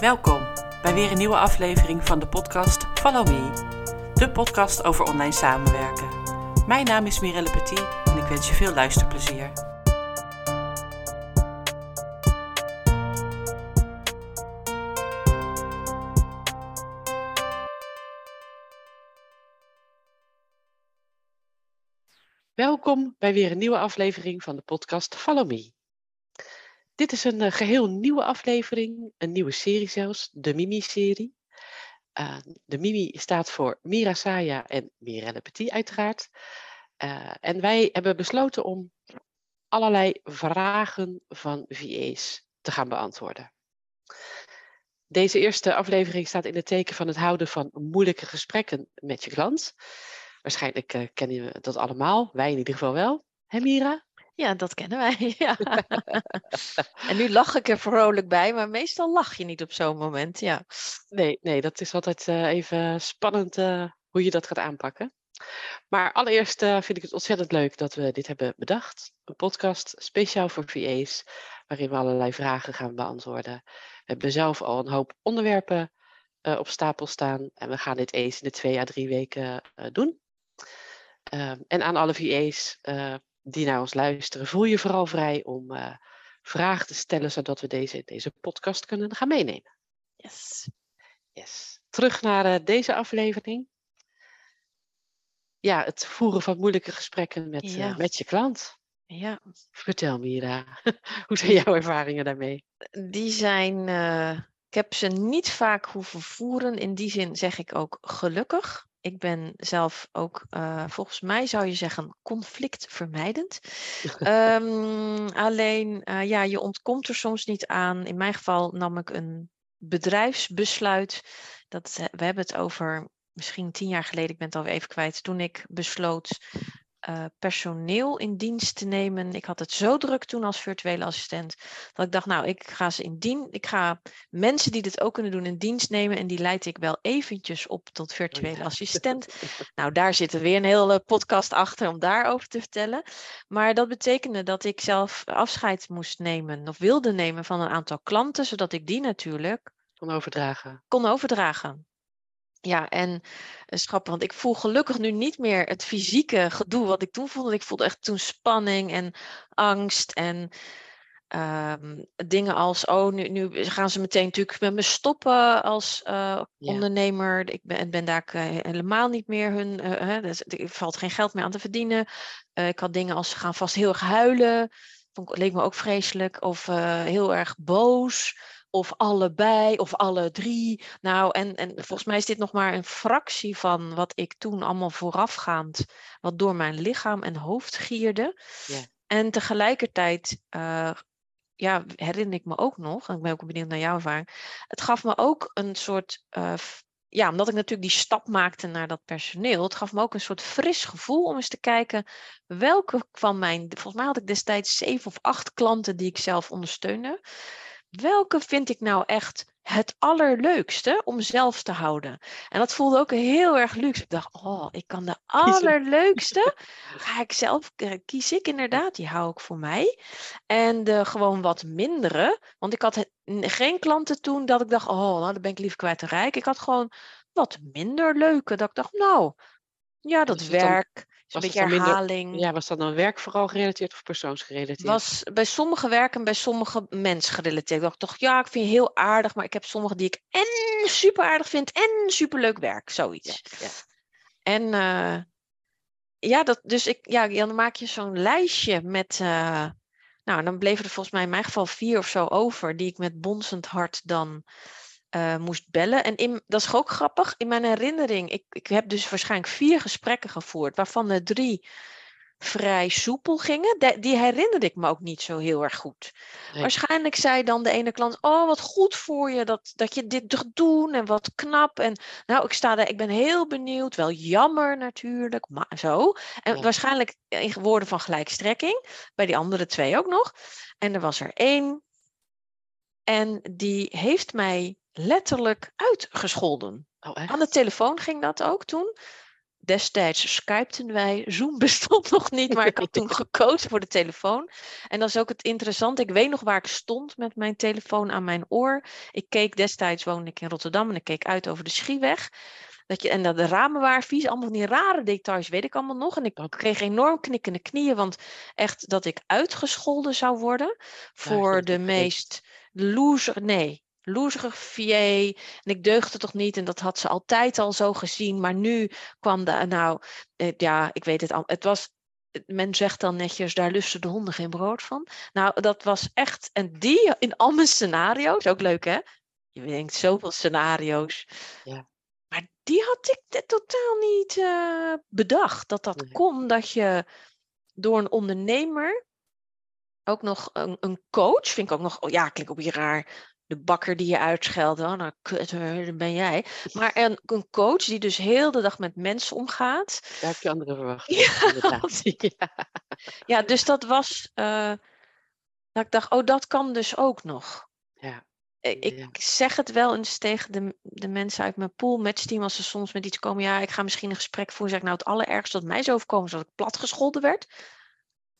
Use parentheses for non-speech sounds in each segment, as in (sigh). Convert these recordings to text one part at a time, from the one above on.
Welkom bij weer een nieuwe aflevering van de podcast Follow Me, de podcast over online samenwerken. Mijn naam is Mirelle Petit en ik wens je veel luisterplezier. Welkom bij weer een nieuwe aflevering van de podcast Follow Me. Dit is een uh, geheel nieuwe aflevering, een nieuwe serie zelfs, de Mimi-serie. Uh, de Mimi staat voor Mira Saya en Mirelle Petit uiteraard. Uh, en wij hebben besloten om allerlei vragen van VA's te gaan beantwoorden. Deze eerste aflevering staat in het teken van het houden van moeilijke gesprekken met je klant. Waarschijnlijk uh, kennen we dat allemaal, wij in ieder geval wel. Hè Mira? Ja, dat kennen wij. (laughs) Ja. en nu lach ik er vrolijk bij, maar meestal lach je niet op zo'n moment. Ja. Nee, nee, dat is altijd uh, even spannend uh, hoe je dat gaat aanpakken. Maar allereerst uh, vind ik het ontzettend leuk dat we dit hebben bedacht. Een podcast speciaal voor VA's, waarin we allerlei vragen gaan beantwoorden. We hebben zelf al een hoop onderwerpen op stapel staan en we gaan dit eens in de twee à drie weken doen. Ehm, en aan alle VA's die naar ons luisteren, voel je vooral vrij om uh, vragen te stellen, zodat we deze deze podcast kunnen gaan meenemen. Yes. yes. Terug naar uh, deze aflevering. Ja, het voeren van moeilijke gesprekken met, ja. uh, met je klant. Ja. Vertel Mira, (laughs) hoe zijn jouw ervaringen daarmee? Die zijn, ik heb ze niet vaak hoeven voeren. In die zin zeg ik ook gelukkig. Ik ben zelf ook, uh, volgens mij zou je zeggen, conflictvermijdend. um, (laughs) alleen, uh, ja, je ontkomt er soms niet aan. In mijn geval nam ik een bedrijfsbesluit. Dat, we hebben het over misschien tien jaar geleden, ik ben het alweer even kwijt, toen ik besloot uh, personeel in dienst te nemen. Ik had het zo druk toen als virtuele assistent dat ik dacht, nou, ik ga ze in dienst, ik ga mensen die dit ook kunnen doen in dienst nemen en die leid ik wel eventjes op tot virtuele assistent. (laughs) nou, daar zit er weer een hele podcast achter om daarover te vertellen. Maar dat betekende dat ik zelf afscheid moest nemen of wilde nemen van een aantal klanten, zodat ik die natuurlijk kon overdragen. Kon overdragen. Ja, en schappen, want ik voel gelukkig nu niet meer het fysieke gedoe wat ik toen voelde. Ik voelde echt toen spanning en angst en um, dingen als, oh, nu, nu gaan ze meteen natuurlijk met me stoppen als uh, ja. ondernemer. Ik ben, ben daar uh, helemaal niet meer hun, uh, dus, er valt geen geld meer aan te verdienen. ik had dingen als, ze gaan vast heel erg huilen. Vond, leek me ook vreselijk. Of heel erg boos of allebei, of alle drie. Nou, en, en volgens mij is dit nog maar een fractie van wat ik toen allemaal voorafgaand, wat door mijn lichaam en hoofd gierde. Ja. En tegelijkertijd, uh, ja, herinner ik me ook nog, en ik ben ook benieuwd naar jouw ervaring, het gaf me ook een soort, uh, ja, omdat ik natuurlijk die stap maakte naar dat personeel, het gaf me ook een soort fris gevoel om eens te kijken welke van mijn, volgens mij had ik destijds zeven of acht klanten die ik zelf ondersteunde welke vind ik nou echt het allerleukste om zelf te houden? En dat voelde ook heel erg luxe. Ik dacht, oh, ik kan de (laughs) allerleukste. (laughs) Ga ik zelf, kies ik inderdaad, die hou ik voor mij. En de gewoon wat mindere, want ik had geen klanten toen dat ik dacht, oh, nou, dan ben ik liever kwijt te rijk. Ik had gewoon wat minder leuke, dat ik dacht, nou, ja, dat werk een beetje herhaling. Minder, ja, was dat dan werk vooral gerelateerd of persoonsgerelateerd? Was bij sommige werk en bij sommige mensen gerelateerd. Ik dacht toch, ja, ik vind je heel aardig, maar ik heb sommige die ik en super aardig vind en super leuk werk, zoiets. Ja, ja. En uh, ja, dat, dus ik, ja, dan maak je zo'n lijstje met, uh, nou, dan bleven er volgens mij in mijn geval vier of zo over, die ik met bonzend hart dan uh, moest bellen. En in, dat is ook grappig. In mijn herinnering, ik, ik heb dus waarschijnlijk vier gesprekken gevoerd, waarvan er drie vrij soepel gingen. De, die herinnerde ik me ook niet zo heel erg goed. Nee. Waarschijnlijk zei dan de ene klant: Oh, wat goed voor je dat, dat je dit doet doen en wat knap. En nou, ik sta daar, ik ben heel benieuwd. Wel jammer natuurlijk, maar zo. En waarschijnlijk in woorden van gelijkstrekking. Bij die andere twee ook nog. En er was er één. En die heeft mij letterlijk uitgescholden. Oh, Aan de telefoon ging dat ook toen. destijds skypten wij. Zoom (laughs) bestond nog niet, maar ik had toen (laughs) gekozen voor de telefoon. En dat is ook het interessante. Ik weet nog waar ik stond met mijn telefoon aan mijn oor. Ik keek destijds, woonde ik in Rotterdam en ik keek uit over de Schieweg. Dat je, en dat de ramen waren vies, allemaal die rare details weet ik allemaal nog. En ik kreeg enorm knikkende knieën, want echt dat ik uitgescholden zou worden voor de meest loser, nee, loserige VA. En ik deugde toch niet en dat had ze altijd al zo gezien. Maar nu kwam de, nou, eh, ja, ik weet het al. Het was, men zegt dan netjes, daar lusten de honden geen brood van. Nou, dat was echt, en die in al mijn scenario's, ook leuk hè? Je denkt zoveel scenario's. Ja. Maar die had ik totaal niet uh, bedacht. Dat dat kon, dat je door een ondernemer ook nog een, een, coach, vind ik ook nog, oh ja, klik op je raar, de bakker die je uitscheldt, oh, nou kut, dan ben jij. (laughs) Maar een, een, coach die dus heel de dag met mensen omgaat. Daar heb je andere verwacht. (laughs) Ja, ja. dus dat was, uh, dat ik dacht, oh dat kan dus ook nog. Ja. Ik, ik zeg het wel eens tegen de, de mensen uit mijn pool matchteam als ze soms met iets komen. Ja, ik ga misschien een gesprek voeren. Zeg ik nou het allerergste dat mij is overkomen is dat ik platgescholden werd.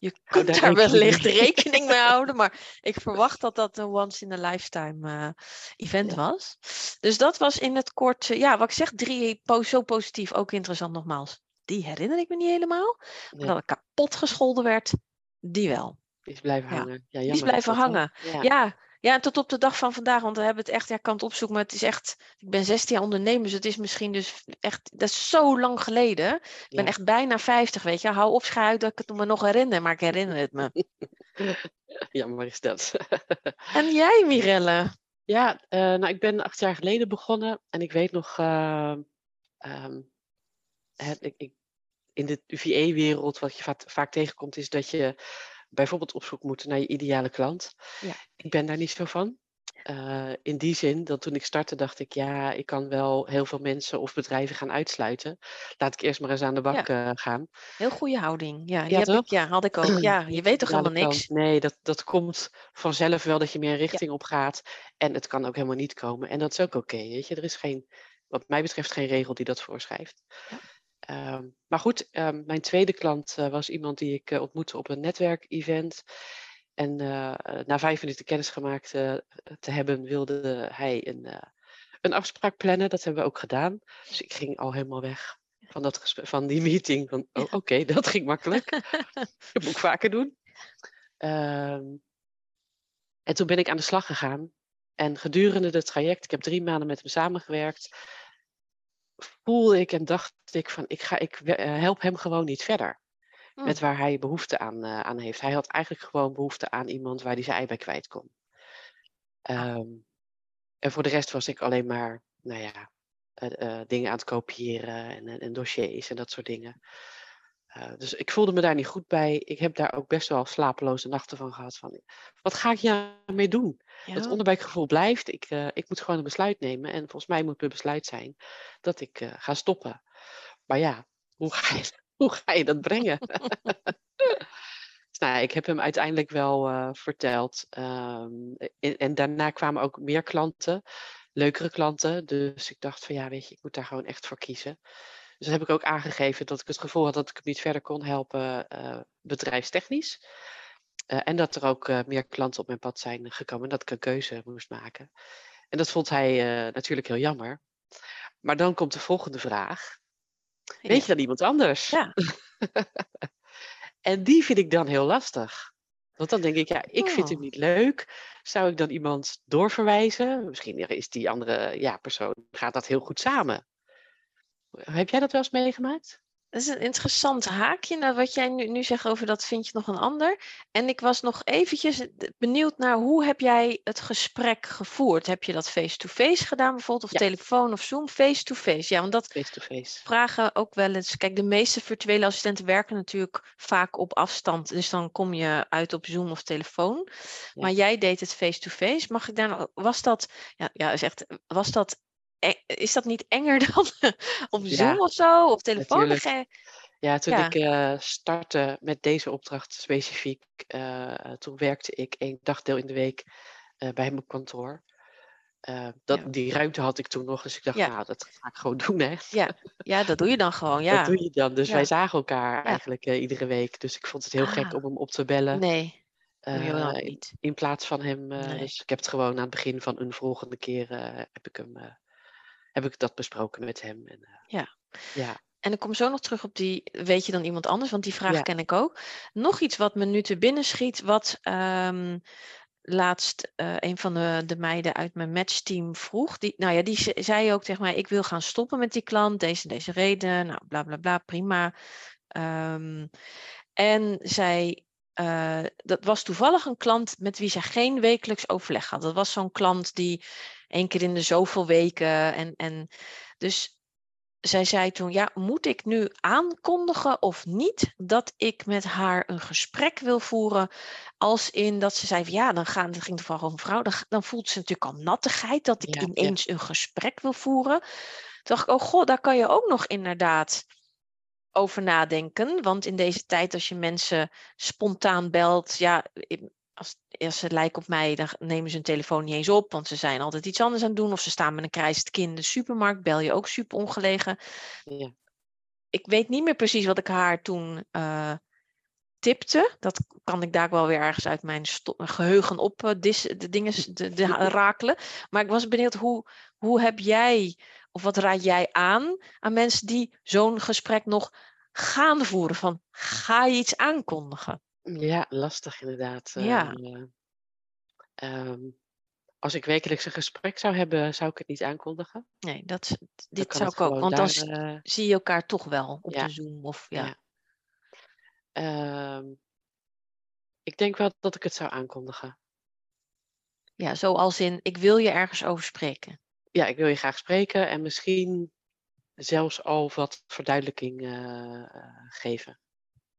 Je (laughs) kunt daar, daar wellicht rekening mee (laughs) houden, maar ik verwacht dat dat een once in a lifetime uh, event was. Dus dat was in het kort, ja, wat ik zeg, drie zo positief, ook interessant nogmaals. Die herinner ik me niet helemaal. Maar dat ik kapot gescholden werd, die wel. Die is blijven hangen. Ja, ja die is blijven hangen. Ja. Ja, en tot op de dag van vandaag, want we hebben het echt, ja, ik kan het opzoeken, maar het is echt, ik ben 16 jaar ondernemer, dus het is misschien dus echt, dat is zo lang geleden. Ik ben echt bijna 50, weet je. Hou op, schuil dat ik het me nog herinner, maar ik herinner het me. (laughs) Jammer is dat. (laughs) en jij, Mirelle? Ja, uh, nou, ik ben acht jaar geleden begonnen en ik weet nog, uh, um, het, ik, ik, in de UVE-wereld, wat je vaak, vaak tegenkomt, is dat je bijvoorbeeld op zoek moeten naar je ideale klant. Ja. Ik ben daar niet zo van. Uh, in die zin dat toen ik startte dacht ik, ja, ik kan wel heel veel mensen of bedrijven gaan uitsluiten. Laat ik eerst maar eens aan de bak ja. uh, gaan. Heel goede houding. Ja, die ja, heb ik, ja, had ik ook. Ja, je weet toch helemaal niks? Nee, dat, dat komt vanzelf wel dat je meer richting op gaat. En het kan ook helemaal niet komen. En dat is ook oké, weet je. Er is geen, wat mij betreft, geen regel die dat voorschrijft. Ja. Ehm, maar goed, ehm, mijn tweede klant uh, was iemand die ik uh, ontmoette op een netwerkevent. En uh, na vijf minuten kennis gemaakt te hebben, wilde hij een, een afspraak plannen. Dat hebben we ook gedaan. Dus ik ging al helemaal weg van, dat van die meeting. Van, oh, oké, okay, (laughs) dat ging makkelijk. dat moet ik vaker doen. Um, en toen ben ik aan de slag gegaan. En gedurende het traject, ik heb drie maanden met hem samengewerkt, voelde ik en dacht ik van ik, ga, ik eh, help hem gewoon niet verder. Met hm. waar hij behoefte aan, uh, aan heeft. Hij had eigenlijk gewoon behoefte aan iemand waar hij zijn ei bij kwijt kon. Um, en voor de rest was ik alleen maar, nou ja, uh, dingen aan het kopiëren en, en, dossiers en dat soort dingen. Dus ik voelde me daar niet goed bij. Ik heb daar ook best wel slapeloze nachten van gehad. Van, wat ga ik hiermee doen? Ja. Het onderbuikgevoel blijft. Ik, uh, ik moet gewoon een besluit nemen. En volgens mij moet mijn besluit zijn dat ik uh, ga stoppen. Maar ja, hoe ga je, (laughs) hoe ga je dat brengen? dus, (laughs) nou, ik heb hem uiteindelijk wel verteld. Um, en, en, daarna kwamen ook meer klanten, leukere klanten. Dus ik dacht van ja, weet je, ik moet daar gewoon echt voor kiezen. Dus heb ik ook aangegeven dat ik het gevoel had dat ik hem niet verder kon helpen bedrijfstechnisch. Uh, en dat er ook uh, meer klanten op mijn pad zijn gekomen. Dat ik een keuze moest maken. En dat vond hij natuurlijk heel jammer. Maar dan komt de volgende vraag. Weet je dan iemand anders? Ja. (laughs) en die vind ik dan heel lastig. Want dan denk ik, ja, ik vind hem oh. niet leuk. Zou ik dan iemand doorverwijzen? Misschien is die andere ja, persoon, gaat dat heel goed samen. Heb jij dat wel eens meegemaakt? Dat is een interessant haakje naar wat jij nu, nu zegt over dat vind je nog een ander. En ik was nog eventjes benieuwd naar hoe heb jij het gesprek gevoerd? Heb je dat face-to-face gedaan bijvoorbeeld? Of telefoon of Zoom? Face-to-face, ja, want dat face-to-face. vragen ook wel eens. Kijk, de meeste virtuele assistenten werken natuurlijk vaak op afstand. Dus dan kom je uit op Zoom of telefoon. Maar jij deed het face-to-face. Mag ik daar was dat, ja, ja, is echt, was dat is dat niet enger (laughs) dan op Zoom ja, of zo? Of telefoon? Ja, toen ik uh, startte met deze opdracht specifiek, uh, toen werkte ik één dagdeel in de week uh, bij mijn kantoor. Uh, dat, Ja. Die ruimte had ik toen nog, dus ik dacht, Ja. nou, dat ga ik gewoon (laughs) doen, hè. Ja, ja, dat doe je dan gewoon. Ja. Dat doe je dan. Dus wij zagen elkaar eigenlijk eh, iedere week. Dus ik vond het heel gek Ah. om hem op te bellen. Nee, eh, dan in, niet. in plaats van hem. eh, Nee. Dus ik heb het gewoon aan het begin van een volgende keer eh, heb ik hem. Heb ik dat besproken met hem. En, eh, Ja. ja. En ik kom zo nog terug op die, weet je dan iemand anders? Want die vraag Ja. ken ik ook. Nog iets wat me nu te binnen schiet, wat ehm, laatst eh, een van de, de meiden uit mijn matchteam vroeg. Die, nou ja, die ze- zei ook tegen mij, ik wil gaan stoppen met die klant, deze en deze reden, nou bla bla bla, prima. Ehm, en zij, eh, dat was toevallig een klant met wie ze geen wekelijks overleg had. Dat was zo'n klant die één keer in de zoveel weken en, en dus zij zei toen, ja, moet ik nu aankondigen of niet dat ik met haar een gesprek wil voeren? Als in dat ze zei, van, ja, dan gaan, het ging toevallig over een vrouw, dan, dan voelt ze natuurlijk al nattigheid dat ik Ja, ja. ineens een gesprek wil voeren. Toen dacht ik, oh god, daar kan je ook nog inderdaad over nadenken. Want in deze tijd, als je mensen spontaan belt, ja, als, als ze lijken op mij, dan nemen ze hun telefoon niet eens op, want ze zijn altijd iets anders aan het doen. Of ze staan met een krijsend kind in de supermarkt, bel je ook super ongelegen. Ja. Ik weet niet meer precies wat ik haar toen eh, tipte. Dat kan ik daar wel weer ergens uit mijn geheugen op eh, dis, de dingen de, (laughs) rakelen. Maar ik was benieuwd, hoe, hoe heb jij, of wat raad jij aan aan mensen die zo'n gesprek nog gaan voeren? Van, ga je iets aankondigen? Ja, lastig inderdaad. Ja. Eh, ehm, als ik wekelijks een gesprek zou hebben, zou ik het niet aankondigen. Nee, dat, Dan dit kan zou het ik ook. gewoon Want dan daar, s- eh, zie je elkaar toch wel op Ja. de Zoom. Of, ja. Ja. Ehm, ik denk wel dat ik het zou aankondigen. ja, zoals in, ik wil je ergens over spreken. Ja, ik wil je graag spreken en misschien zelfs al wat verduidelijking eh, eh, geven.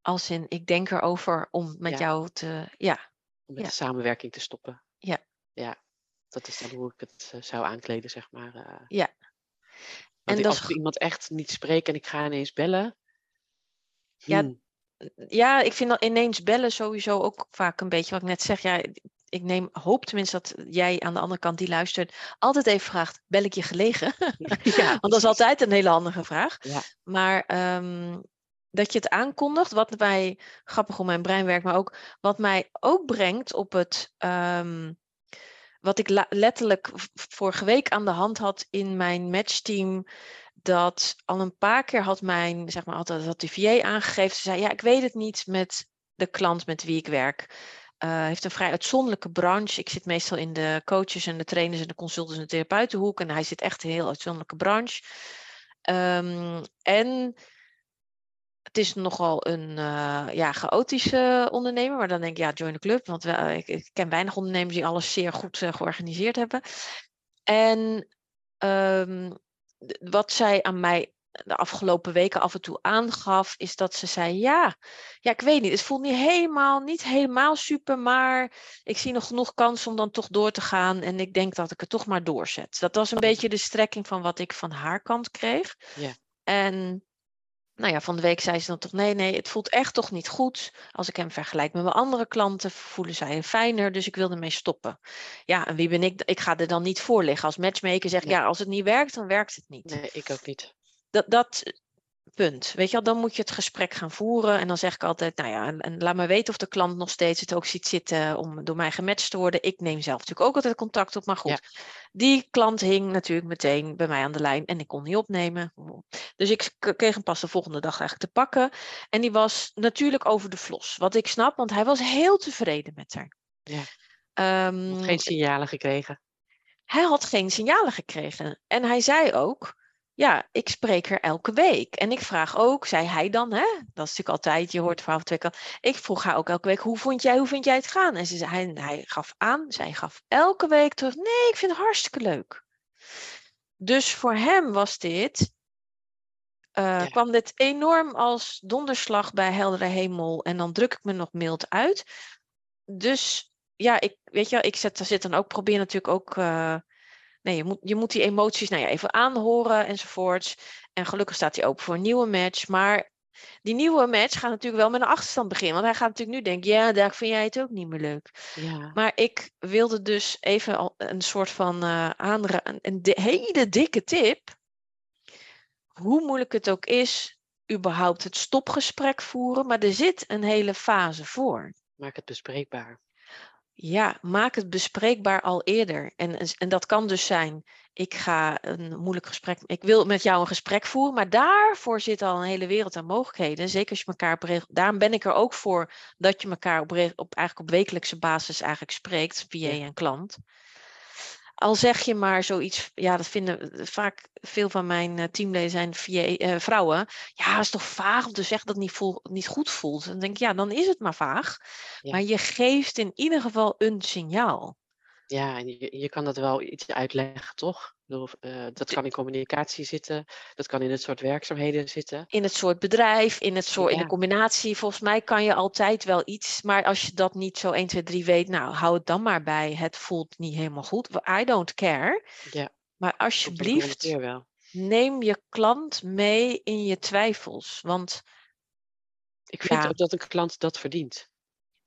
Als in, ik denk erover om met Ja. jou te... Ja, Om met Ja. de samenwerking te stoppen. Ja. Ja, dat is dan hoe ik het eh, zou aankleden, zeg maar. eh. Ja. En als ik iemand echt niet spreek en ik ga ineens bellen. Ja, hmm, ja, ik vind dat ineens bellen sowieso ook vaak een beetje wat ik net zeg. Ja, ik neem, hoop tenminste dat jij aan de andere kant die luistert altijd even vraagt, bel ik je gelegen? (laughs) ja, (laughs) Want dat is altijd een hele handige vraag. Ja. Maar ehm, dat je het aankondigt, wat mij, grappig hoe mijn brein werkt, maar ook wat mij ook brengt op het, ehm, wat ik letterlijk vorige week aan de hand had in mijn matchteam, dat al een paar keer had mijn, zeg maar, had, had de VA aangegeven. Ze zei, ja, ik weet het niet met de klant met wie ik werk. Eh heeft een vrij uitzonderlijke branche. Ik zit meestal in de coaches en de trainers en de consultants en de therapeutenhoek. En hij zit echt een heel uitzonderlijke branche. Ehm, en het is nogal een eh, ja, chaotische ondernemer. Maar dan denk ik, ja, join the club. Want we, eh, ik, ik ken weinig ondernemers die alles zeer goed eh, georganiseerd hebben. En ehm, wat zij aan mij de afgelopen weken af en toe aangaf, is dat ze zei: Ja, ja, ik weet niet. Het voelt niet helemaal, niet helemaal super, maar ik zie nog genoeg kans om dan toch door te gaan. En ik denk dat ik het toch maar doorzet. Dat was een beetje de strekking van wat ik van haar kant kreeg. Ja. En nou ja, van de week zei ze dan toch: nee, nee, het voelt echt toch niet goed. Als ik hem vergelijk met mijn andere klanten, voelen zij hem fijner. Dus ik wil ermee stoppen. Ja, en wie ben ik? Ik ga er dan niet voor liggen. Als matchmaker zeg ik: Nee. ja, als het niet werkt, dan werkt het niet. Nee, ik ook niet. Dat, dat punt. Weet je wel, dan moet je het gesprek gaan voeren. En dan zeg ik altijd: nou ja, en, en laat me weten of de klant nog steeds het ook ziet zitten om door mij gematcht te worden. Ik neem zelf natuurlijk ook altijd contact op. Maar goed, Ja. die klant hing natuurlijk meteen bij mij aan de lijn en ik kon niet opnemen. Dus ik kreeg hem pas de volgende dag eigenlijk te pakken. En die was natuurlijk over de vlos. Wat ik snap, want hij was heel tevreden met haar. Ja. Ehm, Geen signalen gekregen. hij had geen signalen gekregen. En hij zei ook, ja, ik spreek er elke week. En ik vraag ook, zei hij dan, hè? Dat is natuurlijk altijd, je hoort het verhaal van twee kanten. Ik vroeg haar ook elke week, hoe vond jij, hoe vind jij het gaan? En ze hij, hij gaf aan, zij gaf elke week terug, nee, ik vind het hartstikke leuk. Dus voor hem was dit, Ja. kwam dit enorm als donderslag bij heldere hemel. En dan druk ik me nog mild uit. Dus ja, ik, weet je, wel, ik zet, zit dan ook, probeer natuurlijk ook eh, nee, je moet, je moet die emoties nou ja, even aanhoren enzovoorts. En gelukkig staat hij open voor een nieuwe match. Maar die nieuwe match gaat natuurlijk wel met een achterstand beginnen. Want hij gaat natuurlijk nu denken, ja, daar vind jij het ook niet meer leuk. Ja. Maar ik wilde dus even een soort van uh, aanra een, een hele dikke tip. Hoe moeilijk het ook is, überhaupt het stopgesprek voeren. Maar er zit een hele fase voor. Maak het bespreekbaar. Ja, maak het bespreekbaar al eerder. En, en dat kan dus zijn, ik ga een moeilijk gesprek, ik wil met jou een gesprek voeren, maar daarvoor zit al een hele wereld aan mogelijkheden. Zeker als je elkaar op regel, daarom ben ik er ook voor dat je elkaar op, op, eigenlijk op wekelijkse basis eigenlijk spreekt, via en klant. Al zeg je maar zoiets, ja, dat vinden vaak veel van mijn uh, teamleden zijn via, uh, vrouwen. Ja, het is toch vaag om te zeggen dat het niet, voel, niet goed voelt. Dan denk ik, ja, dan is het maar vaag. Ja. Maar je geeft in ieder geval een signaal. Ja, en je, je kan dat wel iets uitleggen, toch? Bedoel, uh, dat kan in communicatie zitten, dat kan in het soort werkzaamheden zitten. In het soort bedrijf, in, het soort, ja. in de combinatie. Volgens mij kan je altijd wel iets, maar als je dat niet zo 1, 2, 3 weet, nou, hou het dan maar bij. Het voelt niet helemaal goed. I don't care. Ja. Maar alsjeblieft, neem je klant mee in je twijfels. Want ik vind ja. ook dat een klant dat verdient.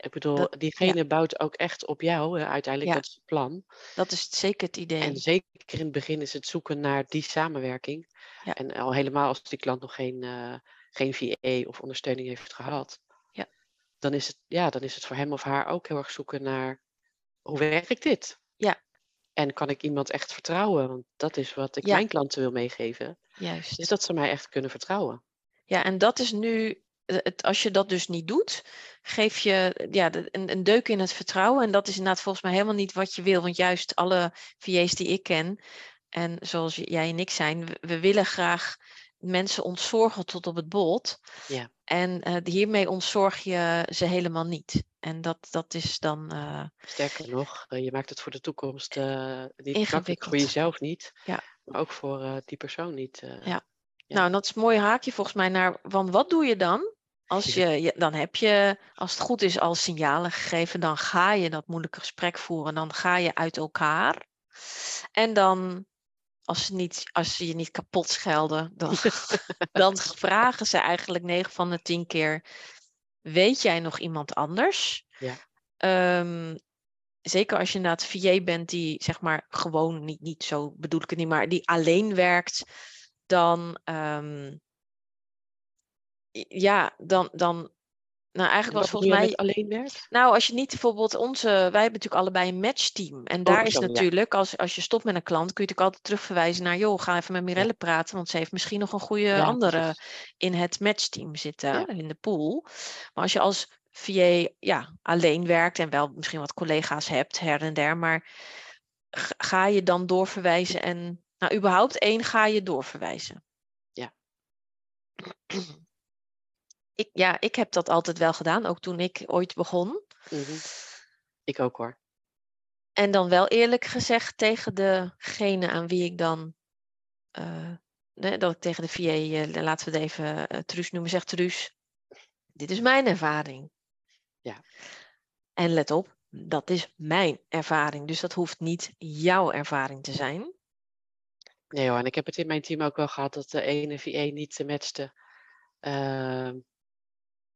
Ik bedoel, dat, diegene ja. bouwt ook echt op jou, uiteindelijk, ja. dat is het plan. Dat is zeker het idee. En zeker in het begin is het zoeken naar die samenwerking. Ja. En al helemaal als die klant nog geen, uh, geen VA of ondersteuning heeft gehad. Ja. Dan, is het, ja, dan is het voor hem of haar ook heel erg zoeken naar, hoe werkt dit? Ja. En kan ik iemand echt vertrouwen? Want dat is wat ik mijn klanten wil meegeven. Juist. Is dat ze mij echt kunnen vertrouwen. Ja, en dat is nu het, als je dat dus niet doet, geef je ja, een, een, deuk in het vertrouwen. En dat is inderdaad volgens mij helemaal niet wat je wil. Want juist alle VA's die ik ken, en zoals jij en ik zijn, we, we willen graag mensen ontzorgen tot op het bot. Ja. En uh, hiermee ontzorg je ze helemaal niet. En dat, dat is dan. Uh, Sterker nog, uh, je maakt het voor de toekomst niet makkelijk voor jezelf niet, ja. maar ook voor die persoon niet. Ja. Ja. Nou, dat is een mooi haakje volgens mij naar. Want wat doe je dan? Als je, je, dan heb je, als het goed is, al signalen gegeven, dan ga je dat moeilijke gesprek voeren. Dan ga je uit elkaar. En dan, als ze, niet, als ze je niet kapot schelden, dan, (laughs) dan vragen ze eigenlijk 9 van de 10 keer: Weet jij nog iemand anders? Ja. Um, zeker als je inderdaad VA bent die zeg maar gewoon niet, niet zo bedoel ik het niet, maar die alleen werkt, dan um, ja, dan, dan nou, eigenlijk was volgens mij. alleen werkt? Nou, als je niet bijvoorbeeld onze. Wij hebben natuurlijk allebei een matchteam. En daar oh, is zo, natuurlijk, ja. als, als je stopt met een klant, kun je natuurlijk altijd terugverwijzen naar. joh, ga even met Mirelle praten. Want ze heeft misschien nog een goede ja, andere precies. in het matchteam zitten, in de pool. Maar als je als VA ja, alleen werkt en wel misschien wat collega's hebt, her en der. Maar ga je dan doorverwijzen en. Nou, überhaupt één ga je doorverwijzen. Ja. Ik, ja, ik heb dat altijd wel gedaan, ook toen ik ooit begon. Mm -hmm. Ik ook hoor. En dan wel eerlijk gezegd tegen degene aan wie ik dan. Uh, nee, dat ik tegen de VA, uh, laten we het even uh, Truus noemen, zeg Truus. Dit is mijn ervaring. Ja. En let op, dat is mijn ervaring. Dus dat hoeft niet jouw ervaring te zijn. Nee hoor, en ik heb het in mijn team ook wel gehad dat de ene VA niet matchte. Uh,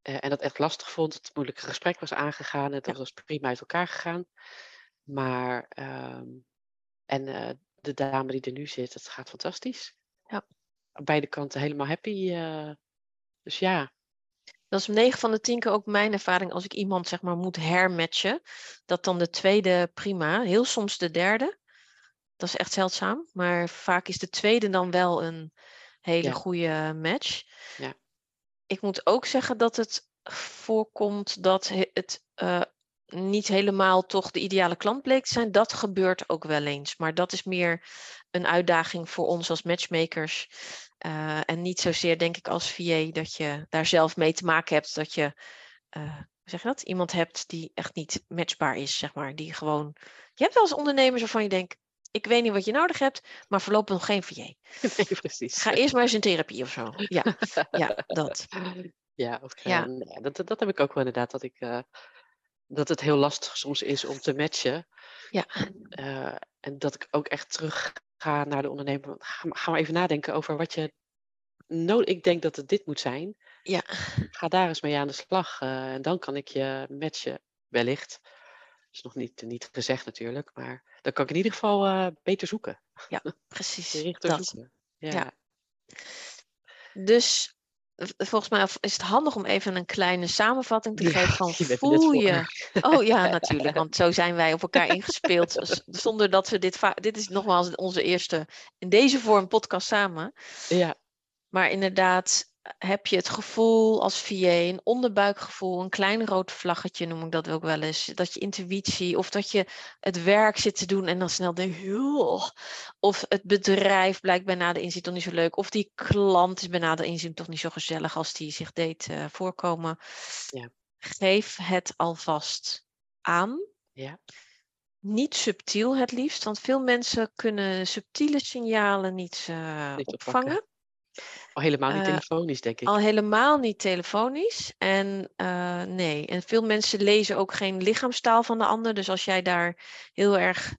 Uh, en dat echt lastig vond. Het moeilijke gesprek was aangegaan. Het ja. was prima uit elkaar gegaan. Maar, um, en uh, de dame die er nu zit, het gaat fantastisch. Ja. Aan beide kanten helemaal happy. Uh, dus ja. Dat is 9 van de 10 keer ook mijn ervaring als ik iemand zeg maar moet hermatchen. Dat dan de tweede prima, heel soms de derde. Dat is echt zeldzaam. Maar vaak is de tweede dan wel een hele ja. goede match. Ja ik moet ook zeggen dat het voorkomt dat het uh, niet helemaal toch de ideale klant bleek te zijn. Dat gebeurt ook wel eens. Maar dat is meer een uitdaging voor ons als matchmakers. Uh, en niet zozeer, denk ik, als VA dat je daar zelf mee te maken hebt. Dat je, uh, hoe zeg je dat? Iemand hebt die echt niet matchbaar is, zeg maar. Die gewoon. Je hebt wel eens ondernemers waarvan je denkt. Ik weet niet wat je nodig hebt, maar voorlopig nog geen VA. (laughs) Nee, precies. Ga eerst maar eens in therapie of zo. Ja, (laughs) ja dat. Ja, of, ja. Uh, dat, dat heb ik ook wel inderdaad. Dat, ik, uh, dat het heel lastig soms is om te matchen. Ja. Uh, en dat ik ook echt terug ga naar de ondernemer. Ga, ga maar even nadenken over wat je nodig... Ik denk dat het dit moet zijn. Ja. Ga daar eens mee aan de slag. eh, en dan kan ik je matchen, wellicht. Is nog niet, niet gezegd natuurlijk, maar dan kan ik in ieder geval eh, beter zoeken. (laughs) Precies. Gerichter Dat. zoeken. Ja. Ja. Dus volgens mij is het handig om even een kleine samenvatting te Ja, geven van (laughs) je voel je. (laughs) Oh ja, natuurlijk, want zo zijn wij op elkaar ingespeeld. Zonder dat we dit. Dit is nogmaals onze eerste in deze vorm podcast samen. ja, Maar inderdaad, heb je het gevoel als VA, een onderbuikgevoel, een klein rood vlaggetje noem ik dat ook wel eens. Dat je intuïtie of dat je het werk zit te doen en dan snel denkt, "Joh." of het bedrijf blijkt bij nader inzien toch niet zo leuk. Of die klant is bij nader inzien toch niet zo gezellig als die zich deed eh, voorkomen. Ja. Geef het alvast aan. ja, Niet subtiel het liefst, want veel mensen kunnen subtiele signalen niet, eh, Niet opvangen. Al helemaal niet Eh, telefonisch, denk ik. Al helemaal niet telefonisch. En eh, nee, en veel mensen lezen ook geen lichaamstaal van de ander. Dus als jij daar heel erg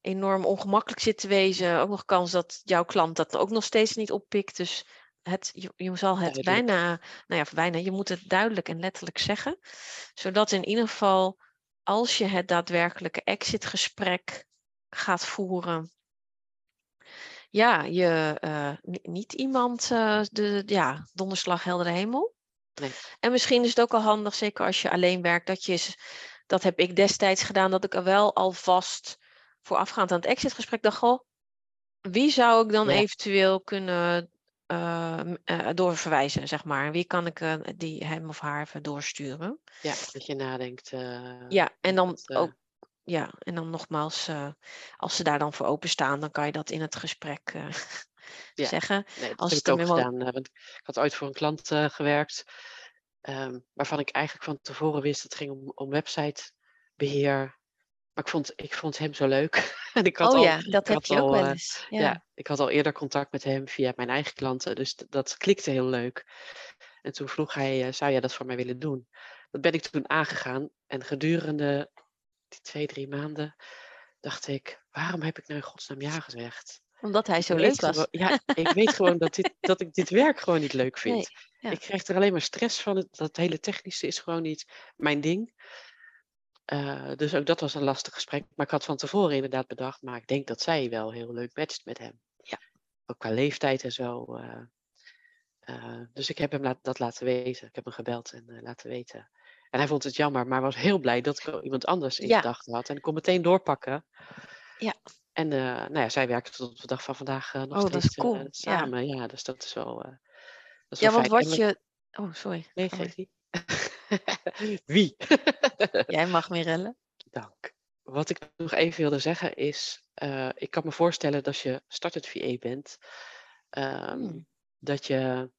enorm ongemakkelijk zit te wezen, ook nog kans dat jouw klant dat ook nog steeds niet oppikt. Dus het, je, je zal het Duidelijk. bijna, nou ja, bijna, je moet het duidelijk en letterlijk zeggen. Zodat in ieder geval, als je het daadwerkelijke exitgesprek gaat voeren, ja, je eh, ni- niet iemand eh, de ja, donderslag heldere hemel. Nee. En misschien is het ook al handig, zeker als je alleen werkt, dat je dat heb ik destijds gedaan, dat ik er wel alvast voorafgaand aan het exitgesprek dacht, goh, wie zou ik dan Ja. eventueel kunnen eh, doorverwijzen, zeg maar. Wie kan ik die hem of haar even doorsturen? Ja, dat je nadenkt. Ja, en dan dat, ook, ja, en dan nogmaals, eh, als ze daar dan voor openstaan, dan kan je dat in het gesprek eh, (laughs) Ja. zeggen. Nee, dat Als heb ik ook memo- gedaan. eh, want ik had ooit voor een klant gewerkt. ehm, waarvan ik eigenlijk van tevoren wist dat het ging om, om websitebeheer. Maar ik vond, ik vond hem zo leuk. (laughs) en ik had Oh al, ja, dat ik heb had je ook wel eens. ja. Ja. ik had al eerder contact met hem via mijn eigen klanten. Dus dat klikte heel leuk. En toen vroeg hij, zou jij dat voor mij willen doen? Dat ben ik toen aangegaan. En gedurende die twee, drie maanden dacht ik, waarom heb ik nou in godsnaam ja gezegd? Omdat hij zo leuk was. ja, ik weet gewoon dat, dit, dat ik dit werk gewoon niet leuk vind. Nee, ja. Ik krijg er alleen maar stress van. Dat hele technische is gewoon niet mijn ding. Eh, dus ook dat was een lastig gesprek. Maar ik had van tevoren inderdaad bedacht, maar ik denk dat zij wel heel leuk matcht met hem. Ja. Ook qua leeftijd en zo. eh. Eh, dus ik heb hem laat, dat laten weten. Ik heb hem gebeld en laten weten. En hij vond het jammer, maar was heel blij dat ik iemand anders in Ja. gedachten had. En ik kon meteen doorpakken. Ja. En eh, nou ja, zij werken tot de dag van vandaag eh, nog Oh, steeds eh, cool, samen. Ja. dus dat is wel, dat is Ja, wel want fijn. Wat je. Oh, sorry. Nee, geef niet. (laughs) Wie? (laughs) Jij mag Mirelle. Dank. Wat ik nog even wilde zeggen is, ik kan me voorstellen dat als je startend VA bent, Hmm. dat je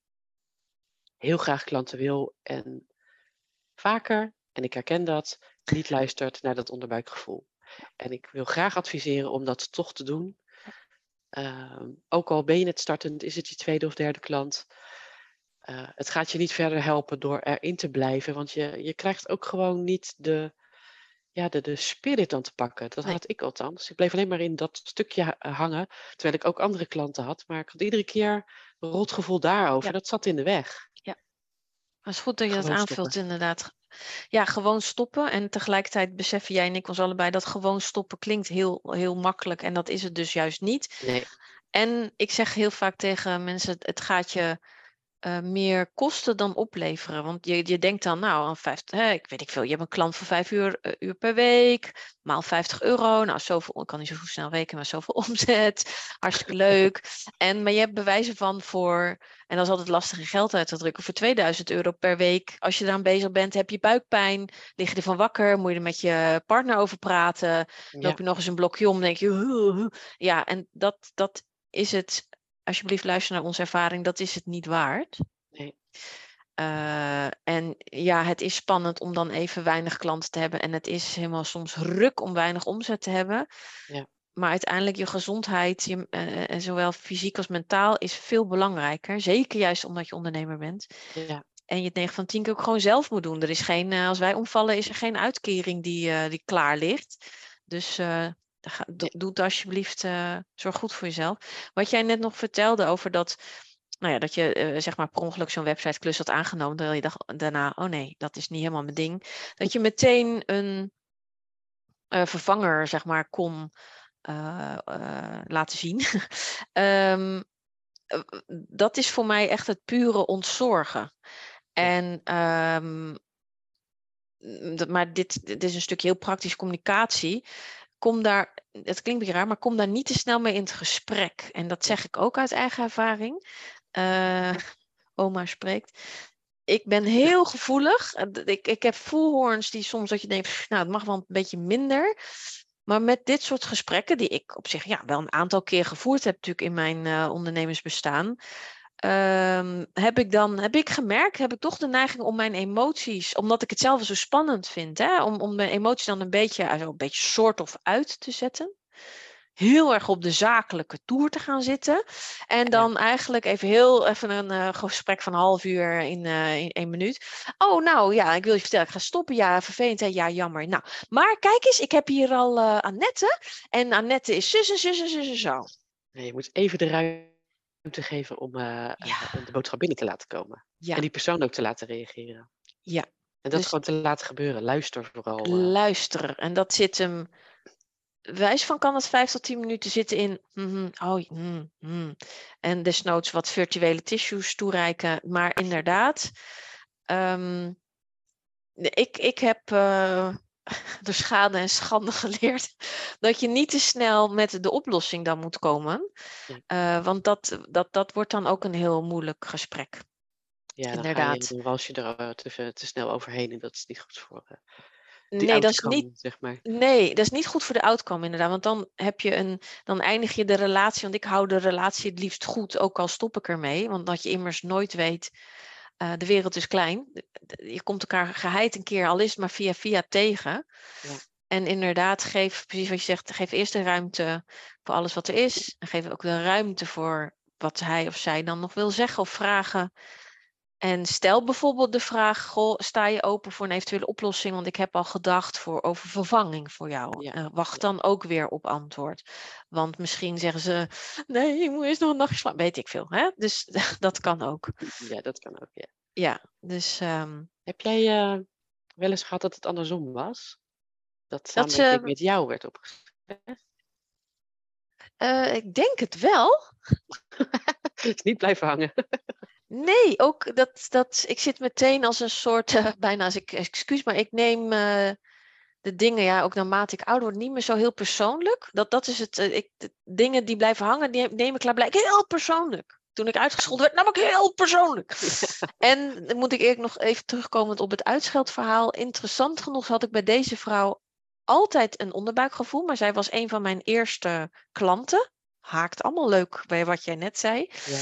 heel graag klanten wil en vaker, en ik herken dat, niet luistert naar dat onderbuikgevoel. En ik wil graag adviseren om dat toch te doen. Ehm, ook al ben je net startend, is het je tweede of derde klant. Eh, het gaat je niet verder helpen door erin te blijven, want je, je krijgt ook gewoon niet de, ja, de, de spirit dan te pakken. Dat Nee. had ik althans. Ik bleef alleen maar in dat stukje eh, hangen, terwijl ik ook andere klanten had. Maar ik had iedere keer een rot gevoel daarover. Ja. Dat zat in de weg. Maar het is goed dat je dat aanvult, stoppen. inderdaad. Ja, gewoon stoppen. En tegelijkertijd beseffen jij en ik ons allebei dat gewoon stoppen klinkt heel, heel makkelijk. En dat is het dus juist niet. Nee, En ik zeg heel vaak tegen mensen: het gaat je eh, meer kosten dan opleveren. Want je, je denkt dan, nou, aan 50, hè, ik weet ik veel, je hebt een klant voor 5 uur, eh, uur per week, maal 50 euro. Nou, zoveel, ik kan niet zo snel rekenen, maar zoveel (laughs) omzet. Hartstikke leuk. En, maar je hebt bewijzen van voor, en dat is altijd lastig in geld uit te drukken, voor 2000 euro per week. Als je eraan bezig bent, heb je buikpijn, lig je ervan wakker, moet je er met je partner over praten. ja, Loop je nog eens een blokje om, denk je, "Huh, huh." ja, en dat, dat is het, alsjeblieft luister naar onze ervaring, dat is het niet waard. nee, Eh, en ja, het is spannend om dan even weinig klanten te hebben. En het is helemaal soms ruk om weinig omzet te hebben. Ja. Maar uiteindelijk je gezondheid, je, eh, en zowel fysiek als mentaal, is veel belangrijker. Zeker juist omdat je ondernemer bent. ja, En je het 9 van 10 keer ook gewoon zelf moet doen. Er is geen, eh, als wij omvallen, is er geen uitkering die, eh, die klaar ligt. Dus eh, doe het alsjeblieft, eh, zorg goed voor jezelf. Wat jij net nog vertelde over dat nou ja, dat je eh, zeg maar per ongeluk zo'n website klus had aangenomen, terwijl je dacht daarna, oh nee, dat is niet helemaal mijn ding. Dat je meteen een uh, vervanger, zeg maar, kon laten zien. um, (laughs) dat is voor mij echt het pure ontzorgen. En um, maar dit, dit is een stukje heel praktische communicatie. Kom daar, het klinkt een beetje raar, maar kom daar niet te snel mee in het gesprek. En dat zeg ik ook uit eigen ervaring. Uh, (laughs) oma spreekt. Ik ben heel gevoelig. Ik, ik heb voelhoorns die soms dat je denkt, nou, het mag wel een beetje minder. Maar met dit soort gesprekken, die ik op zich ja, wel een aantal keer gevoerd heb, natuurlijk in mijn uh, ondernemersbestaan, um, heb ik dan heb ik gemerkt, heb ik toch de neiging om mijn emoties, omdat ik het zelf zo spannend vind, hè, om, om mijn emoties dan een beetje, also een beetje soort of uit te zetten heel erg op de zakelijke toer te gaan zitten. En dan eigenlijk even heel even een uh, gesprek van een half uur in, uh, in één minuut. Oh, nou ja, ik wil je vertellen, ik ga stoppen. Ja, vervelend. Hè? Ja, jammer. Nou, maar kijk eens, ik heb hier al uh, Annette. En Annette is zus en zus en zus en zo. Nee, je moet even de ruimte geven om, ja. de boodschap binnen te laten komen. Ja. En die persoon ook te laten reageren. Ja. En dat dus, gewoon te laten gebeuren. Luister vooral. Luisteren. En dat zit hem wijs van kan het vijf tot tien minuten zitten in. Mm, oh, mm, mm. En desnoods wat virtuele tissues toereiken. Maar inderdaad, um, ik, ik heb uh, (laughs) door schade en schande (laughs) geleerd dat je niet te snel met de oplossing dan moet komen. Uh, want dat, dat, dat wordt dan ook een heel moeilijk gesprek. Ja, inderdaad. Dan, was je er te, te, snel overheen en dat is niet goed voor. Uh, nee, dat is niet, zeg maar. Nee, dat is niet goed voor de outcome inderdaad. Want dan heb je een, dan eindig je de relatie. Want ik hou de relatie het liefst goed, ook al stop ik ermee. Want dat je immers nooit weet, uh, de wereld is klein. Je komt elkaar geheid een keer, al is het maar via via tegen. Ja. En inderdaad, geef, precies wat je zegt, geef eerst de ruimte voor alles wat er is. En geef ook de ruimte voor wat hij of zij dan nog wil zeggen of vragen. En stel bijvoorbeeld de vraag: goh, sta je open voor een eventuele oplossing? Want ik heb al gedacht voor, over vervanging voor jou. Ja. wacht dan ook weer op antwoord. Want misschien zeggen ze: nee, ik moet eerst nog een nachtje slapen. Weet ik veel. Hè? Dus (laughs) dat kan ook. Ja, dat kan ook. Ja, ja dus. Um... Heb jij uh, wel eens gehad dat het andersom was? Dat dat, uh, met jou werd opgezet? Uh, ik denk het wel. (laughs) is niet blijven hangen. Nee, ook dat, dat ik zit meteen als een soort, uh, (laughs) bijna als ik, excuus, maar ik neem uh, de dingen, ja, ook naarmate ik ouder word, niet meer zo heel persoonlijk. Dat, dat is het, uh, ik, de dingen die blijven hangen, die neem ik klaarblijk heel persoonlijk. Toen ik uitgescholden werd, nam ik heel persoonlijk. (laughs) en dan moet ik eerlijk nog even terugkomen op het uitscheldverhaal. Interessant genoeg had ik bij deze vrouw altijd een onderbuikgevoel, maar zij was een van mijn eerste klanten. Haakt allemaal leuk bij wat jij net zei. Ja.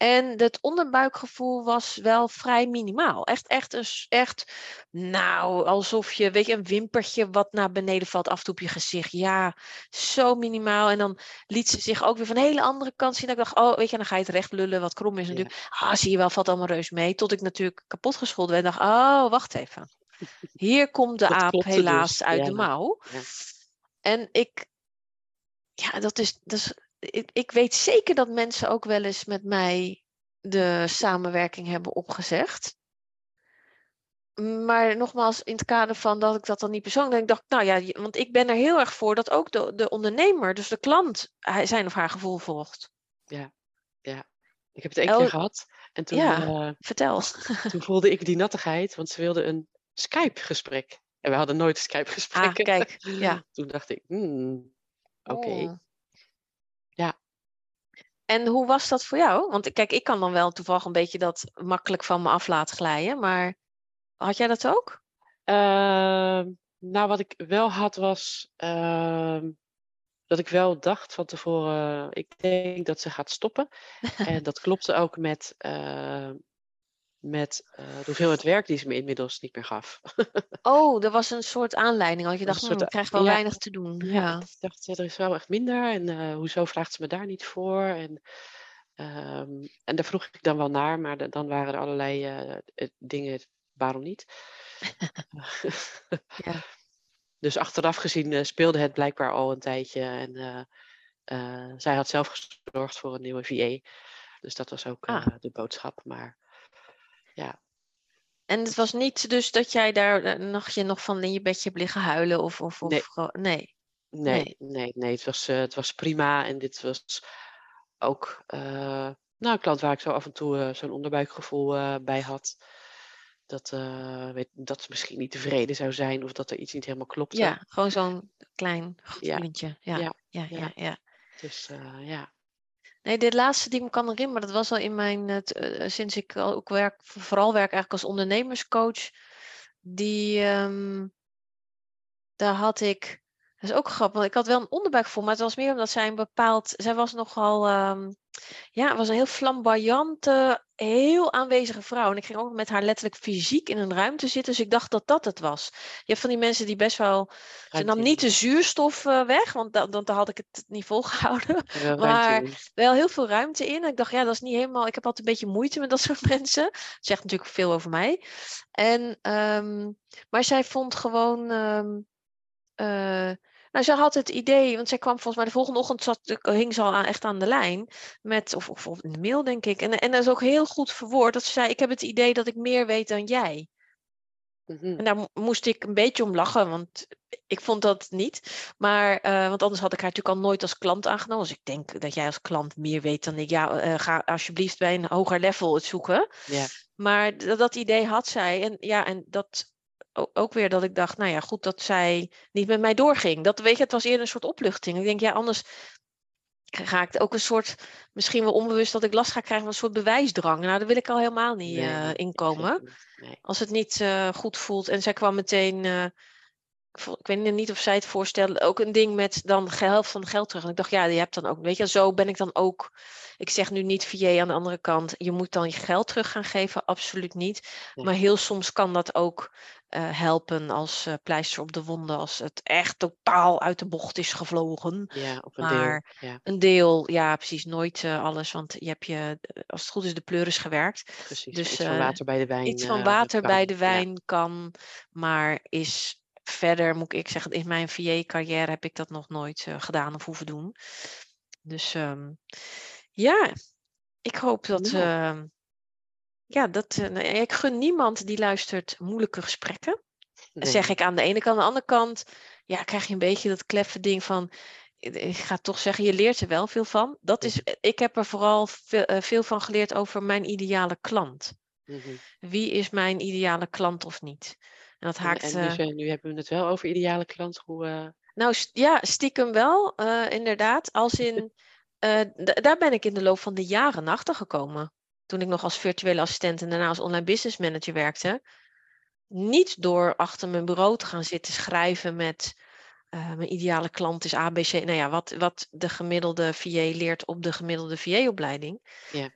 En het onderbuikgevoel was wel vrij minimaal. Echt, echt, een, echt, nou, alsof je, weet je, een wimpertje wat naar beneden valt af en toe op je gezicht. Ja, zo minimaal. En dan liet ze zich ook weer van een hele andere kant zien. Dat ik dacht, oh, weet je, dan ga je het recht lullen, wat krom is natuurlijk. Ah, zie je wel, valt allemaal reus mee. Tot ik natuurlijk kapot gescholden werd en dacht, oh, wacht even. Hier komt de (laughs) aap dus. helaas uit de mouw. Ja. En ik, ja, dat is, dat is ik, ik weet zeker dat mensen ook wel eens met mij de samenwerking hebben opgezegd. Maar nogmaals, in het kader van dat ik dat dan niet persoonlijk denk, dacht nou ja, want ik ben er heel erg voor dat ook de, de ondernemer, dus de klant, zijn of haar gevoel volgt. Ja, ja. Ik heb het één keer gehad. En toen, ja, uh, vertel. (laughs) Toen voelde ik die nattigheid, want ze wilde een Skype-gesprek. En we hadden nooit een Skype-gesprek. Ah, kijk, ja. (laughs) toen dacht ik, hmm, oké. Okay. Oh. En hoe was dat voor jou? Want kijk, ik kan dan wel toevallig een beetje dat makkelijk van me af laten glijden. Maar had jij dat ook? Uh, nou, wat ik wel had was uh, dat ik wel dacht van tevoren, ik denk dat ze gaat stoppen. (laughs) en dat klopte ook met, uh, met uh, de hoeveelheid werk die ze me inmiddels niet meer gaf. (laughs) oh, er was een soort aanleiding. Als je dacht, hm, ik krijg wel weinig te doen. Ja, ja. ik dacht, er is wel echt minder. En uh, hoezo vraagt ze me daar niet voor? En, um, en daar vroeg ik dan wel naar, maar de, dan waren er allerlei uh, dingen, waarom niet? (laughs) ja. (laughs) Dus achteraf gezien speelde het blijkbaar al een tijdje. En zij had zelf gezorgd voor een nieuwe VA. Dus dat was ook Ah. eh, de boodschap. Maar ja, En het was niet dus dat jij daar nog, je nog van in je bedje hebt liggen huilen of, of, of Nee. nee. nee, Nee. nee, nee, het, was, eh, het was prima. En dit was ook eh, nou, een klant waar ik zo af en toe eh, zo'n onderbuikgevoel bij had. Dat, weet, dat ze misschien niet tevreden zou zijn of dat er iets niet helemaal klopte. Ja, gewoon zo'n klein gevoelentje. Ja, ja, Ja, ja, ja. ja. Dus ja. Nee, dit laatste die ik kan herinneren, maar dat was al in mijn, eh, eh, sinds ik ook werk, vooral werk eigenlijk als ondernemerscoach, die, ehm, daar had ik, dat is ook grappig, ik had wel een onderbuikgevoel, maar het was meer omdat zij een bepaald, zij was nogal, ehm, ja, was een heel flamboyante, heel aanwezige vrouw. En ik ging ook met haar letterlijk fysiek in een ruimte zitten, dus ik dacht dat dat het was. Je hebt van die mensen die best wel, ze nam niet de zuurstof eh, weg, want dan, dan had ik het niet volgehouden. (laughs) (laughs) Maar- wel heel veel ruimte in. En ik dacht, ja, dat is niet helemaal. Ik heb altijd een beetje moeite met dat (laughs) soort mensen. Het zegt natuurlijk veel over mij. En, ehm, maar zij vond gewoon. ehm, eh, nou, zij had het idee, want zij kwam volgens mij de volgende ochtend zat, hing ze al aan, echt aan de lijn. Met, of, of, of in de mail, denk ik. En, en dat is ook heel goed verwoord. Dat ze zei: Ik heb het idee dat ik meer weet dan jij. Mhm. En daar mo- moest ik een beetje om lachen, want ik vond dat niet. Maar, eh, want anders had ik haar natuurlijk al nooit als klant aangenomen. Dus ik denk dat jij als klant meer weet dan ik. Ja, eh, ga alsjeblieft bij een hoger level het zoeken. Ja, Maar dat idee had zij. En ja, en dat ook weer dat ik dacht, nou ja, goed dat zij niet met mij doorging. Dat weet je, het was eerder een soort opluchting. Ik denk, ja, anders ga ik ook een soort, misschien wel onbewust dat ik last ga krijgen van een soort bewijsdrang. Nou, daar wil ik al helemaal niet nee, eh, nee, inkomen. Nee. als het niet eh, goed voelt. En zij kwam meteen, eh, ik weet niet of zij het voorstelde, ook een ding met dan de helft van het geld terug. En ik dacht, ja, je hebt dan ook, weet je, zo ben ik dan ook. Ik zeg nu niet VA aan de andere kant, je moet dan je geld terug gaan geven, absoluut niet. Nee. Maar heel soms kan dat ook eh, helpen als eh, pleister op de wonden, als het echt totaal uit de bocht is gevlogen. Ja, op een Maar deel. Ja, Een deel, ja, precies, nooit eh, alles, want je hebt je, als het goed is, de pleuris gewerkt. precies. dus, iets van water bij de wijn. Iets van water bij de Ja, wijn kan, maar is verder, moet ik zeggen, in mijn VA-carrière heb ik dat nog nooit eh, gedaan of hoeven doen. Dus ehm, ja, ik hoop dat. Nou. ehm, ja, dat. eh, nou, ik gun niemand die luistert moeilijke gesprekken. nee. Zeg ik aan de ene kant. Aan de andere kant, ja, krijg je een beetje dat kleffe ding van. Ik ik ga toch zeggen, je leert er wel veel van. Dat is, ik heb er vooral veel, eh, veel van geleerd over mijn ideale klant Mhm. wie is mijn ideale klant of niet? En dat haakt. en nu, eh, nu hebben we het wel over ideale klant. Hoe, eh, nou, st- ja, stiekem wel, eh, inderdaad. Als in. (laughs) daar ben ik in de loop van de jaren achter gekomen. Toen ik nog als virtuele assistent en daarna als online business manager werkte. Niet door achter mijn bureau te gaan zitten schrijven met. mijn ideale klant is ABC. Nou ja, wat, wat de gemiddelde VA leert op de gemiddelde VA-opleiding. Ja.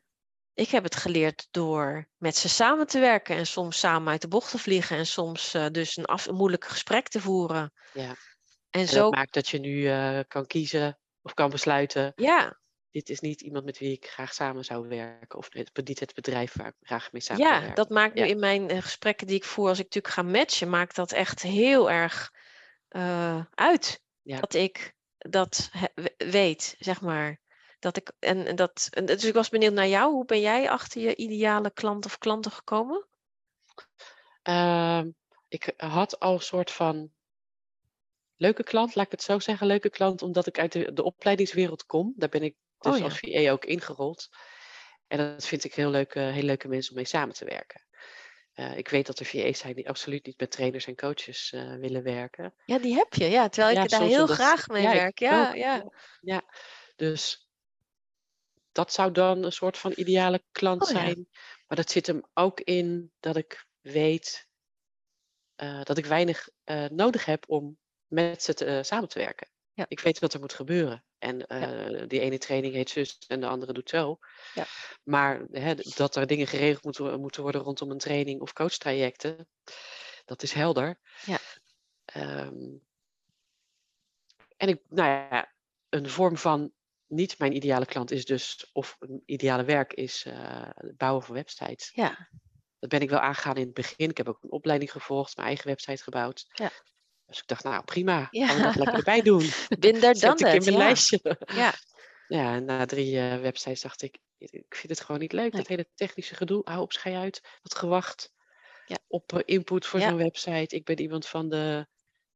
Ik heb het geleerd door met ze samen te werken en soms samen uit de bocht te vliegen en soms eh, dus een, af, een moeilijk gesprek te voeren. Ja. En En zo, dat maakt dat je nu eh, kan kiezen of kan besluiten. ja, Dit is niet iemand met wie ik graag samen zou werken. Of het, niet het bedrijf waar ik graag mee samen zou ja, werken. dat maakt nu Ja. in mijn eh, gesprekken die ik voer als ik natuurlijk ga matchen, maakt dat echt heel erg uit. Ja. Dat ik dat weet, zeg maar. Dat ik, en, dat, en dus ik was benieuwd naar jou. Hoe ben jij achter je ideale klant of klanten gekomen? Ehm, ik had al een soort van leuke klant, laat ik het zo zeggen, leuke klant, omdat ik uit de, de opleidingswereld kom. Daar ben ik dus Oh ja. als VA ook ingerold. En dat vind ik heel leuke, heel leuke mensen om mee samen te werken. Eh, ik weet dat er VA's zijn die absoluut niet met trainers en coaches eh, willen werken. Ja, die heb je. Ja, terwijl ik Ja, daar heel graag mee ja, werk. Ja, ja. Ja, dus dat zou dan een soort van ideale klant Oh ja. zijn. Maar dat zit hem ook in dat ik weet eh, dat ik weinig eh, nodig heb om met ze te, eh, samen te werken. Ja. Ik weet wat er moet gebeuren. En die ene training heet zus en de andere doet zo. Ja. Maar hè, dat er dingen geregeld moeten, moeten worden rondom een training of coachtrajecten, dat is helder. Ja. Ehm, en ik, nou ja, een vorm van niet mijn ideale klant is dus, of een ideale werk is eh, het bouwen van websites. Ja, Dat ben ik wel aangegaan in het begin. Ik heb ook een opleiding gevolgd, mijn eigen website gebouwd. Ja. Dus ik dacht, nou prima, Ja. gaan we dat lekker erbij doen. (laughs) bin there, (laughs) Zet done ik in mijn Ja. lijstje. Ja. (laughs) Ja, en na drie eh, websites dacht ik, ik vind het gewoon niet leuk. Dat hele technische gedoe. Hou op, schei uit. Dat gewacht Ja. op eh, input voor zo'n website. Ik ben iemand van de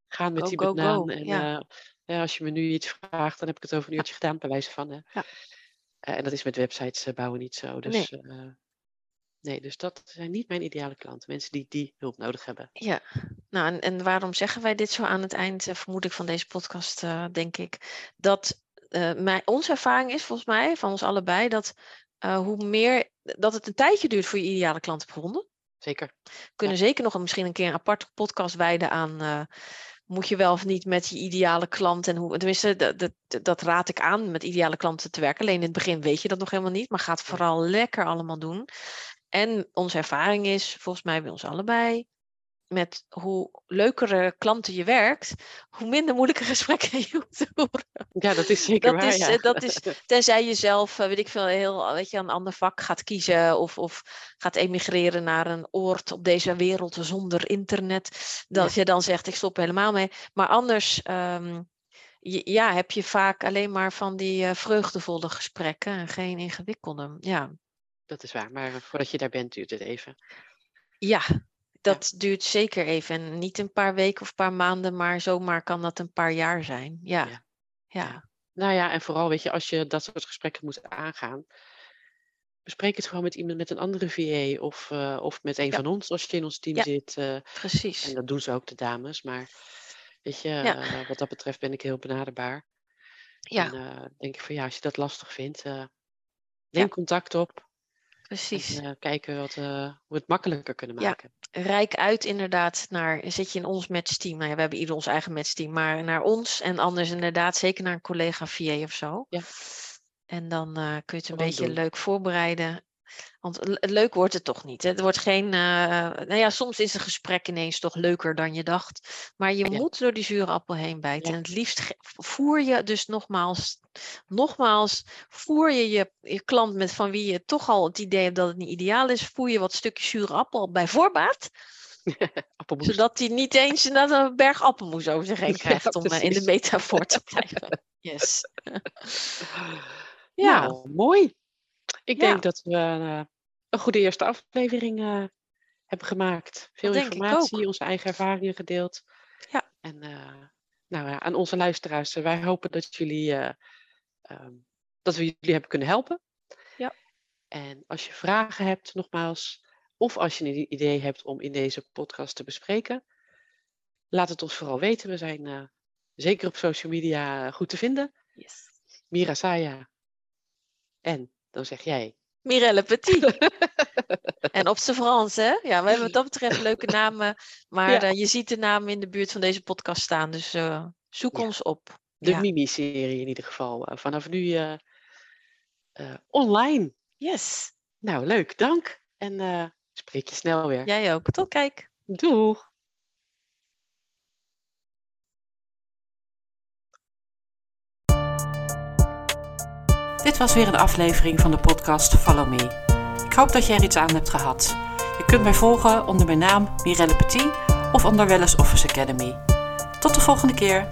gaan met Go, die banaan. go. En Ja. Ja, als je me nu iets vraagt, dan heb ik het over een uurtje gedaan, bij wijze van. hè. Ja. Eh, en dat is met websites eh, bouwen niet zo. Dus, eh, nee, dus dat zijn niet mijn ideale klanten. Mensen die die hulp nodig hebben. Ja, nou en, en waarom zeggen wij dit zo aan het eind, vermoed ik, van deze podcast, denk ik. Dat mijn, onze ervaring is volgens mij, van ons allebei, dat hoe meer, dat het een tijdje duurt voor je ideale klant te gevonden. Zeker. We kunnen zeker nog een, misschien een keer een aparte podcast wijden aan, moet je wel of niet met je ideale klant en hoe, tenminste, dat, dat, dat raad ik aan met ideale klanten te werken. Alleen in het begin weet je dat nog helemaal niet, maar ga het vooral lekker allemaal doen. En onze ervaring is, volgens mij bij ons allebei, met hoe leukere klanten je werkt, hoe minder moeilijke (laughs) gesprekken je hoeft te voeren. Ja, dat is zeker Dat waar. is, ja. eh, dat is, (laughs) tenzij je zelf, eh, weet ik veel, heel, weet je, een ander vak gaat kiezen of, of gaat emigreren naar een oord op deze wereld zonder internet, dat je dan zegt, ik stop helemaal mee. Maar anders, ehm, ja, heb je vaak alleen maar van die eh, vreugdevolle gesprekken en geen ingewikkelde. Ja, Dat is waar. Maar voordat je daar bent, duurt het even. ja. Dat duurt zeker even. En niet een paar weken of een paar maanden, maar zomaar kan dat een paar jaar zijn. Ja. Ja. Nou ja, en vooral, weet je, als je dat soort gesprekken moet aangaan, bespreek het gewoon met iemand, met een andere VA of, eh, of met een Ja. van ons als je in ons team zit. eh, precies. en dat doen ze ook, de dames. Maar weet je, eh, wat dat betreft ben ik heel benaderbaar. Ja, En denk ik van ja, als je dat lastig vindt, neem contact op. precies. En eh, kijken wat, eh, hoe we het makkelijker kunnen Ja. maken. Rijk uit inderdaad naar, zit je in ons matchteam. Nou ja, we hebben ieder ons eigen matchteam, maar naar ons en anders inderdaad zeker naar een collega VA of zo. Ja. En dan eh, kun je het een beetje doen. leuk voorbereiden. Want le- leuk wordt het toch niet. Hè? Het wordt geen. eh, nou ja, soms is een gesprek ineens toch leuker dan je dacht. Maar je Ja. moet door die zure appel heen bijten. Ja. En het liefst voer je dus nogmaals, nogmaals, voer je, je je klant met van wie je toch al het idee hebt dat het niet ideaal is, voer je wat stukjes zure appel bij voorbaat. (laughs) Appelmoes. Zodat hij niet eens inderdaad een berg appelmoes over zich heen (laughs) Ja, krijgt om eh, in de metafoor te (laughs) blijven. Yes. Ja. Nou, mooi. Ik denk dat we eh, een goede eerste aflevering eh, hebben gemaakt. Veel informatie, onze eigen ervaringen gedeeld. Ja. En eh, nou ja, aan onze luisteraars, eh, wij hopen dat jullie eh, ehm, dat we jullie hebben kunnen helpen. Ja. En als je vragen hebt, nogmaals, of als je een idee hebt om in deze podcast te bespreken, laat het ons vooral weten. We zijn eh, zeker op social media goed te vinden. yes. Mira Saya. En dan zeg jij. Mirelle Petit. (laughs) en op z'n Frans, hè? Ja, we hebben wat dat betreft leuke namen. Maar Ja. eh, je ziet de namen in de buurt van deze podcast staan. Dus eh, zoek Ja. ons op. De Ja. Mimi-serie in ieder geval. eh, vanaf nu online. Yes. Nou, leuk. Dank. En spreek je snel weer. Jij ook. Tot kijk. Doeg. Dit was weer een aflevering van de podcast Follow Me. Ik hoop dat je er iets aan hebt gehad. Je kunt mij volgen onder mijn naam Mirelle Petit of onder Wellness Office Academy. Tot de volgende keer.